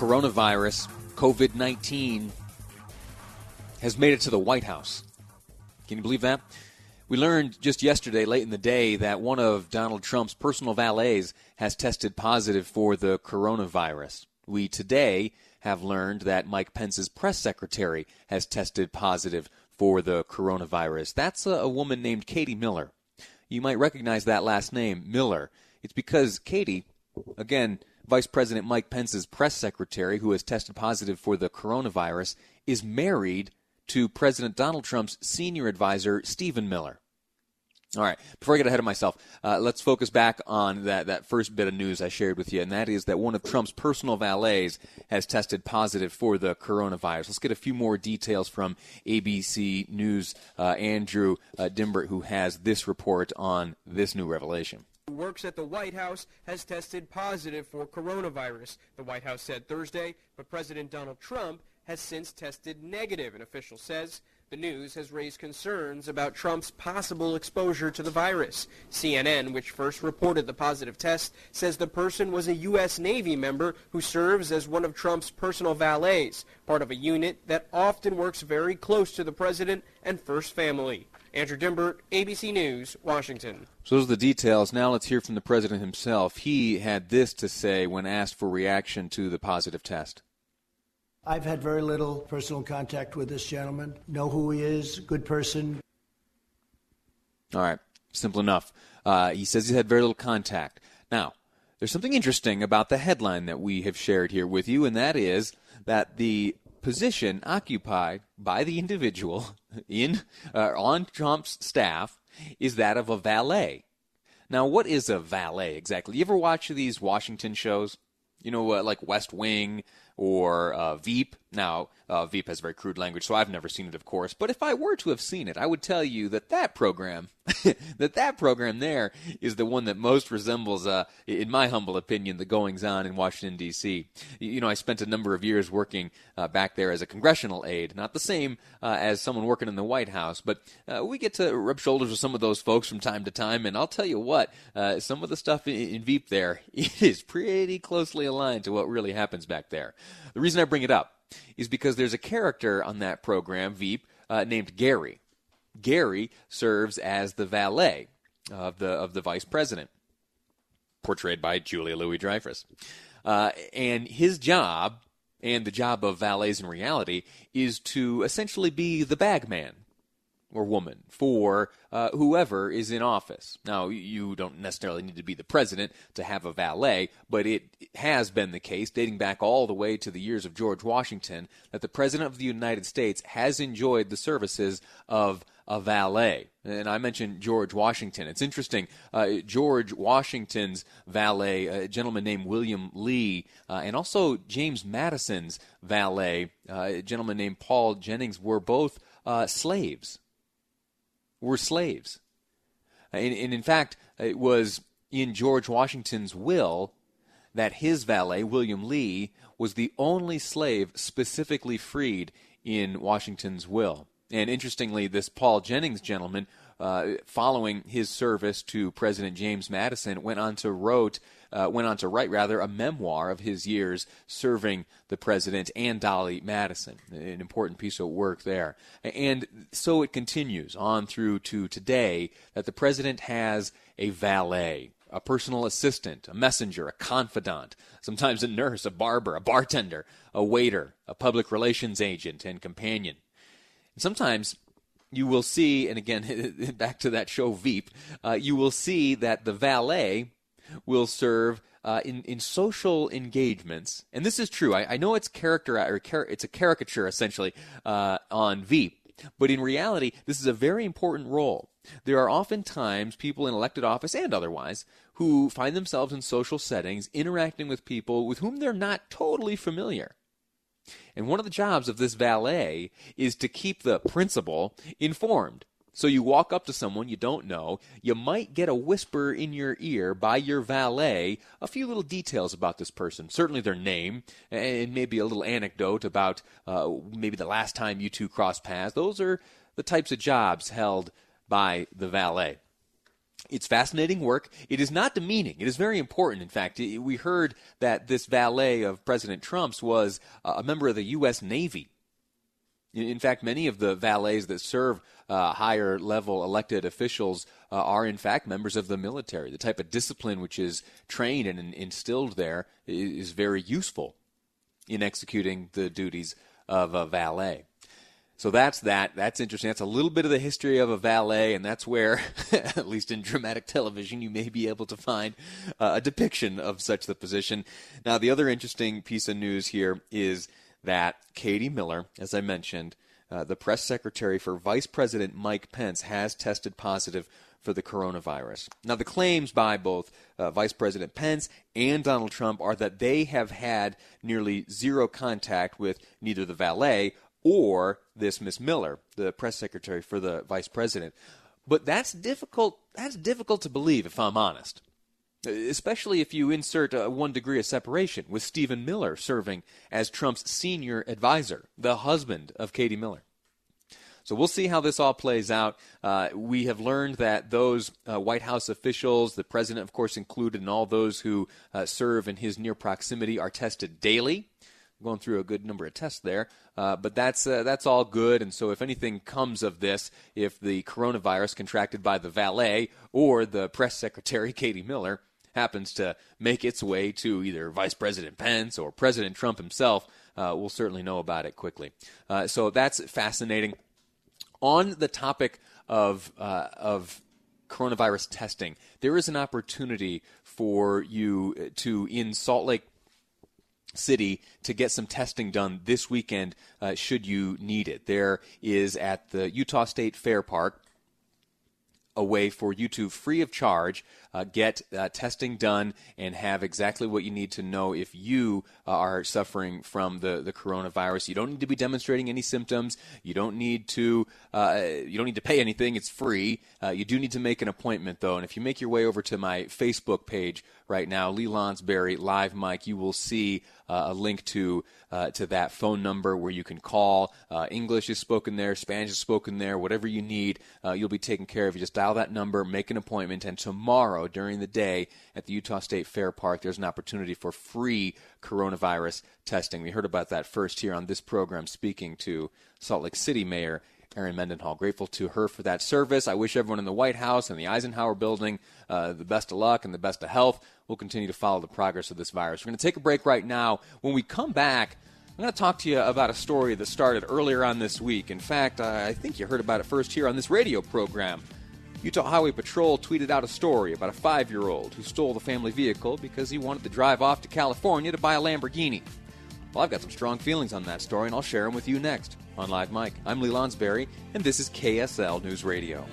coronavirus, COVID 19, has made it to the White House. Can you believe that? We learned just yesterday, late in the day, that one of Donald Trump's personal valets has tested positive for the coronavirus. We today have learned that Mike Pence's press secretary has tested positive for the coronavirus. That's a, a woman named Katie Miller. You might recognize that last name, Miller. It's because Katie, again, Vice President Mike Pence's press secretary, who has tested positive for the coronavirus, is married to President Donald Trump's senior advisor, Stephen Miller. All right, before I get ahead of myself, uh, let's focus back on that, that first bit of news I shared with you, and that is that one of Trump's personal valets has tested positive for the coronavirus. Let's get a few more details from ABC News' uh, Andrew uh, Dymburt, who has this report on this new revelation who works at the White House has tested positive for coronavirus, the White House said Thursday, but President Donald Trump has since tested negative, an official says. The news has raised concerns about Trump's possible exposure to the virus. CNN, which first reported the positive test, says the person was a U.S. Navy member who serves as one of Trump's personal valets, part of a unit that often works very close to the president and first family. Andrew Dymburt, ABC News, Washington. So those are the details. Now let's hear from the president himself. He had this to say when asked for reaction to the positive test. I've had very little personal contact with this gentleman. Know who he is, good person. All right, simple enough. Uh, he says he's had very little contact. Now, there's something interesting about the headline that we have shared here with you, and that is that the position occupied by the individual in uh, on Trump's staff is that of a valet. Now, what is a valet exactly? You ever watch these Washington shows? You know, uh, like West Wing or uh, Veep. Now, uh, Veep has very crude language, so I've never seen it, of course. But if I were to have seen it, I would tell you that that program, that that program there is the one that most resembles, uh, in my humble opinion, the goings on in Washington D.C. You know, I spent a number of years working uh, back there as a congressional aide, not the same uh, as someone working in the White House, but uh, we get to rub shoulders with some of those folks from time to time. And I'll tell you what, uh, some of the stuff in, in Veep there is pretty closely aligned to what really happens back there. The reason I bring it up is because there's a character on that program, Veep, uh, named Gary. Gary serves as the valet of the of the vice president, portrayed by Julia Louis Dreyfus. Uh, and his job, and the job of valets in reality, is to essentially be the bagman or woman for uh, whoever is in office. Now, you don't necessarily need to be the president to have a valet, but it has been the case, dating back all the way to the years of George Washington, that the president of the United States has enjoyed the services of a valet. And I mentioned George Washington. It's interesting. Uh, George Washington's valet, a gentleman named William Lee, uh, and also James Madison's valet, uh, a gentleman named Paul Jennings, were both uh, slaves were slaves. And, and in fact, it was in George Washington's will that his valet, William Lee, was the only slave specifically freed in Washington's will. And interestingly, this Paul Jennings gentleman, uh, following his service to President James Madison, went on to wrote uh, went on to write rather a memoir of his years serving the president and Dolly Madison. An important piece of work there. And so it continues on through to today that the president has a valet, a personal assistant, a messenger, a confidant, sometimes a nurse, a barber, a bartender, a waiter, a public relations agent, and companion. And sometimes you will see, and again, back to that show Veep, uh, you will see that the valet will serve uh, in in social engagements, and this is true. I, I know it's character or it's a caricature essentially uh, on Veep, but in reality, this is a very important role. There are often times people in elected office and otherwise who find themselves in social settings interacting with people with whom they're not totally familiar. And one of the jobs of this valet is to keep the principal informed so you walk up to someone you don't know, you might get a whisper in your ear by your valet a few little details about this person, certainly their name, and maybe a little anecdote about uh, maybe the last time you two crossed paths. Those are the types of jobs held by the valet. It's fascinating work. It is not demeaning. It is very important. In fact, we heard that this valet of President Trump's was a member of the U.S. Navy. In fact, many of the valets that serve uh, higher level elected officials uh, are, in fact, members of the military. The type of discipline which is trained and instilled there is very useful in executing the duties of a valet. So that's that. That's interesting. That's a little bit of the history of a valet, and that's where, at least in dramatic television, you may be able to find uh, a depiction of such the position. Now, the other interesting piece of news here is that Katie Miller, as I mentioned, uh, the press secretary for Vice President Mike Pence, has tested positive for the coronavirus. Now, the claims by both uh, Vice President Pence and Donald Trump are that they have had nearly zero contact with neither the valet or this Miss Miller, the press secretary for the vice president. But that's difficult. That's difficult to believe, if I'm honest. Especially if you insert one degree of separation, with Stephen Miller serving as Trump's senior advisor, the husband of Katie Miller. So we'll see how this all plays out. Uh, we have learned that those uh, White House officials, the president, of course, included, and all those who uh, serve in his near proximity are tested daily going through a good number of tests there. Uh, but that's uh, that's all good. And so, if anything comes of this, if the coronavirus contracted by the valet or the press secretary Katie Miller happens to make its way to either Vice President Pence or President Trump himself, uh, we'll certainly know about it quickly. Uh, so that's fascinating. On the topic of uh, of coronavirus testing, there is an opportunity for you to in Salt Lake City to get some testing done this weekend uh, should you need it. There is at the Utah State Fair Park a way for you to free of charge uh, get uh, testing done and have exactly what you need to know if you uh, are suffering from the, the coronavirus. You don't need to be demonstrating any symptoms. You don't need to uh, you don't need to pay anything. It's free. Uh, you do need to make an appointment though, and if you make your way over to my Facebook page right now, Lee Lonsberry Live Mic, you will see a link to to that phone number where you can call. English is spoken there, Spanish is spoken there, whatever you need, you'll be taken care of. You just dial that number, make an appointment, and tomorrow during the day at the Utah State Fair Park, there's an opportunity for free coronavirus testing. We heard about that first here on this program, speaking to Salt Lake City Mayor Erin Mendenhall. Grateful to her for that service. I wish everyone in the White House and the Eisenhower building uh, the best of luck and the best of health. We'll continue to follow the progress of this virus. We're going to take a break right now. When we come back, I'm going to talk to you about a story that started earlier on this week. In fact, I think you heard about it first here on this radio program. Utah Highway Patrol tweeted out a story about a five year old who stole the family vehicle because he wanted to drive off to California to buy a Lamborghini. Well, I've got some strong feelings on that story, and I'll share them with you next on Live Mic. I'm Lee Lonsberry, and this is KSL News Radio.